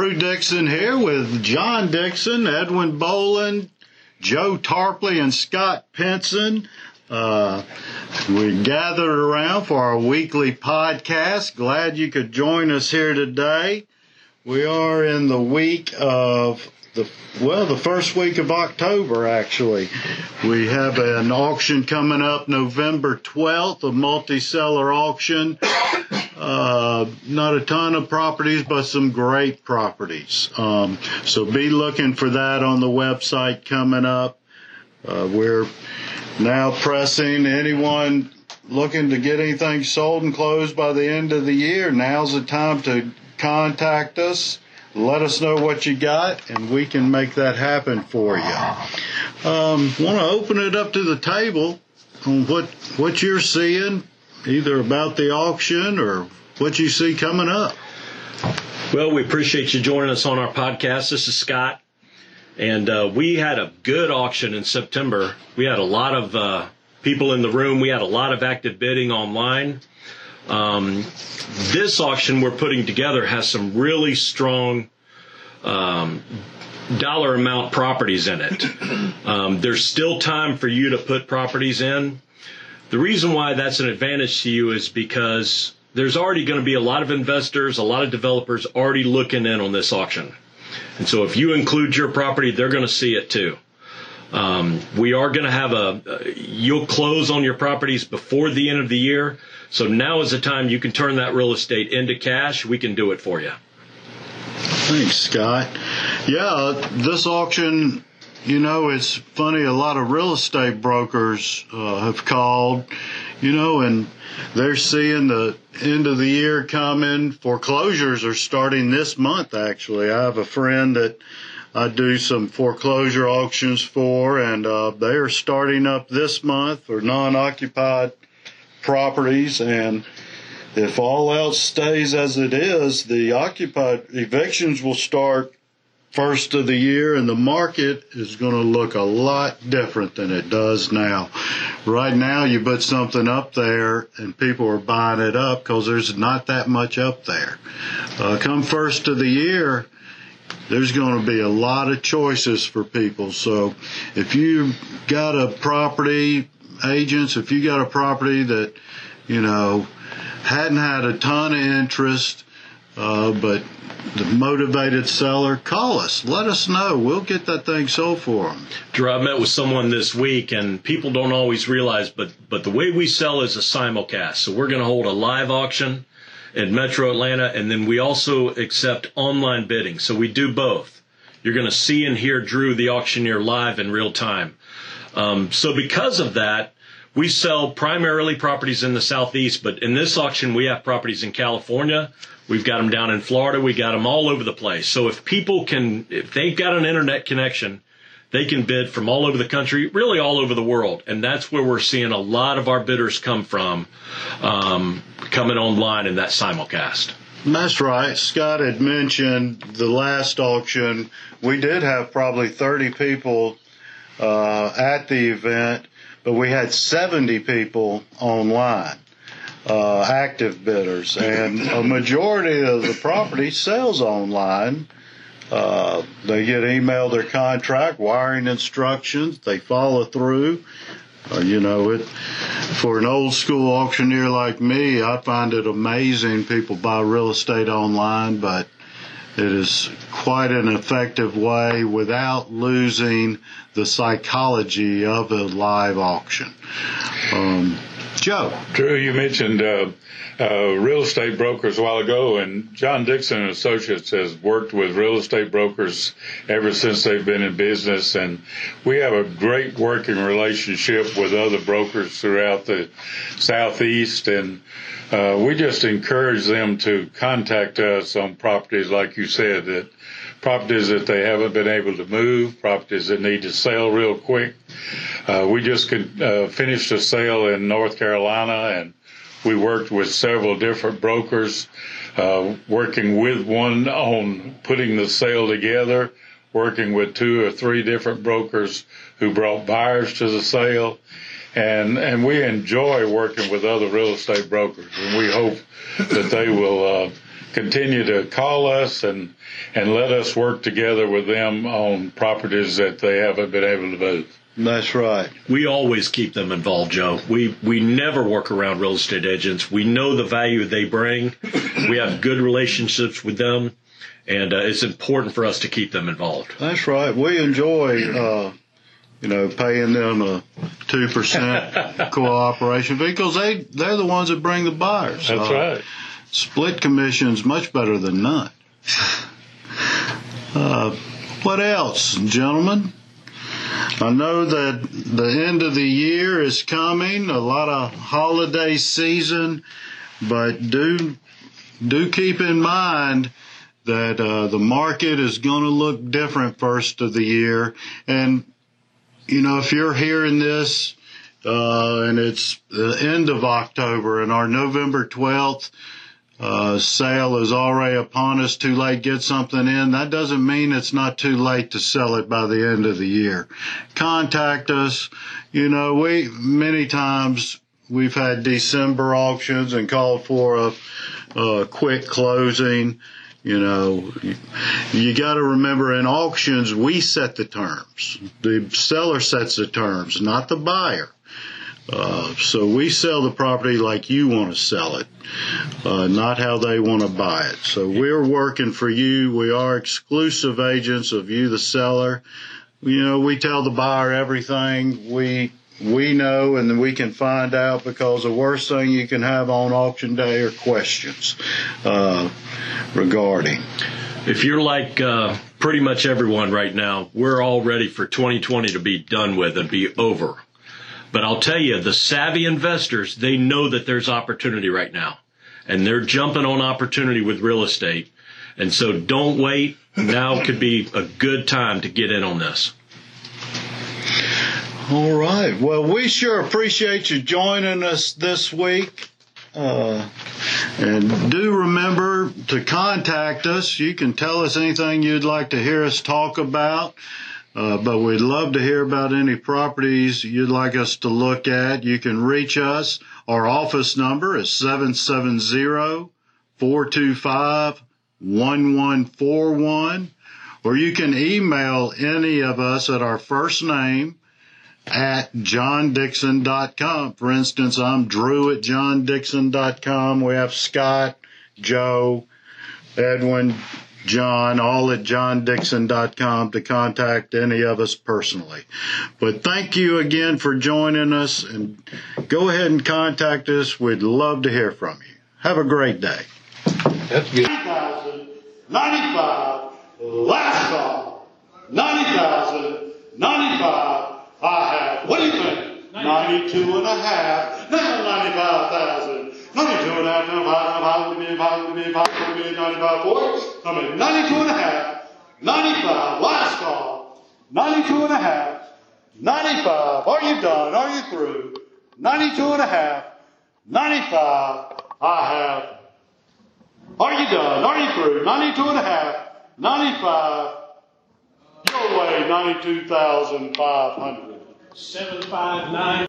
Drew Dixon here with John Dixon, Edwin Boland, Joe Tarpley, and Scott Penson. Uh, we gathered around for our weekly podcast. Glad you could join us here today. We are in the week of the well, the first week of October actually. We have an auction coming up November 12th, a multi-seller auction. Uh, not a ton of properties, but some great properties. Um, so be looking for that on the website coming up. Uh, we're now pressing anyone looking to get anything sold and closed by the end of the year. Now's the time to contact us. Let us know what you got, and we can make that happen for you. Um, Want to open it up to the table on what what you're seeing, either about the auction or what you see coming up. Well, we appreciate you joining us on our podcast. This is Scott, and uh, we had a good auction in September. We had a lot of uh, people in the room. We had a lot of active bidding online. Um, this auction we're putting together has some really strong um, dollar amount properties in it. Um, there's still time for you to put properties in. The reason why that's an advantage to you is because there's already going to be a lot of investors, a lot of developers already looking in on this auction. And so if you include your property, they're going to see it too. Um, we are going to have a, you'll close on your properties before the end of the year. So now is the time you can turn that real estate into cash. We can do it for you. Thanks, Scott. Yeah, this auction, you know, it's funny. A lot of real estate brokers uh, have called, you know, and they're seeing the end of the year coming. Foreclosures are starting this month, actually. I have a friend that I do some foreclosure auctions for, and uh, they are starting up this month for non occupied properties. And if all else stays as it is, the occupied evictions will start first of the year and the market is going to look a lot different than it does now. Right now you put something up there and people are buying it up because there's not that much up there. Uh, come first of the year, there's going to be a lot of choices for people. So if you got a property, agents, if you got a property that, you know, hadn't had a ton of interest, uh, but the motivated seller, call us. Let us know. We'll get that thing sold for them. Drew, I met with someone this week, and people don't always realize, but but the way we sell is a simulcast. So we're going to hold a live auction in Metro Atlanta, and then we also accept online bidding. So we do both. You're going to see and hear Drew, the auctioneer, live in real time. Um, so because of that, we sell primarily properties in the southeast, but in this auction we have properties in California. We've got them down in Florida. We got them all over the place. So if people can, if they've got an internet connection, they can bid from all over the country, really all over the world, and that's where we're seeing a lot of our bidders come from, um, coming online in that simulcast. That's right. Scott had mentioned the last auction. We did have probably 30 people uh, at the event, but we had 70 people online, uh, active bidders, and a majority of the property sells online. Uh, they get emailed their contract, wiring instructions, they follow through. Uh, you know, it for an old school auctioneer like me, I find it amazing people buy real estate online, but it is quite an effective way without losing the psychology of a live auction. Um, Joe. Drew, you mentioned uh, uh, real estate brokers a while ago, and John Dixon Associates has worked with real estate brokers ever since they've been in business, and we have a great working relationship with other brokers throughout the southeast, and uh, we just encourage them to contact us on properties, like you said, that properties that they haven't been able to move, properties that need to sell real quick. Uh, we just could, uh, finished a sale in North Carolina and we worked with several different brokers, uh, working with one on putting the sale together, working with two or three different brokers who brought buyers to the sale. And, and we enjoy working with other real estate brokers and we hope that they will, uh, continue to call us and and let us work together with them on properties that they haven't been able to move. That's right. We always keep them involved, Joe. We we never work around real estate agents. We know the value they bring. We have good relationships with them, and uh, it's important for us to keep them involved. That's right. We enjoy, uh, you know, paying them a two percent cooperation fee because they they're the ones that bring the buyers. That's Uh, right. Split commission's much better than none. Uh, what else, gentlemen? I know that the end of the year is coming, a lot of holiday season, but do do keep in mind that uh, the market is going to look different first of the year, and you know if you're hearing this uh, and it's the end of October and our November twelfth uh, sale is already upon us, too late, get something in. That doesn't mean it's not too late to sell it by the end of the year. Contact us. You know, we, many times we've had December auctions and called for a, a quick closing. You know, you, you got to remember in auctions, we set the terms. The seller sets the terms, not the buyer. Uh, so we sell the property like you want to sell it, uh, not how they want to buy it. So we're working for you. We are exclusive agents of you, the seller. You know, we tell the buyer everything we we know, and we can find out because the worst thing you can have on auction day are questions uh, regarding. If you're like uh, pretty much everyone right now, we're all ready for 2020 to be done with and be over. But I'll tell you, the savvy investors, they know that there's opportunity right now. And they're jumping on opportunity with real estate. And so don't wait. Now could be a good time to get in on this. All right. Well, we sure appreciate you joining us this week. Uh, and do remember to contact us. You can tell us anything you'd like to hear us talk about. Uh, but we'd love to hear about any properties you'd like us to look at. You can reach us. Our office number is 770-425-1141. Or you can email any of us at our first name at johndixon.com. For instance, I'm Drew at johndixon.com. We have Scott, Joe, Edwin, John, all at johndixon.com to contact any of us personally. But thank you again for joining us and go ahead and contact us. We'd love to hear from you. Have a great day. That's good. 95, last call. 90,000, 95, I have, what do you think? 92 and a half, now 95,000. 92 and a half, 95, 95, 95, 95, 95, 4. I mean, 92 and a half, 95, last call. 92 and a half, 95, are you done? Are you through? 92 and a half, 95, I have. Are you done? Are you through? 92 and a half, 95, your way, 92,500. Seven five nine.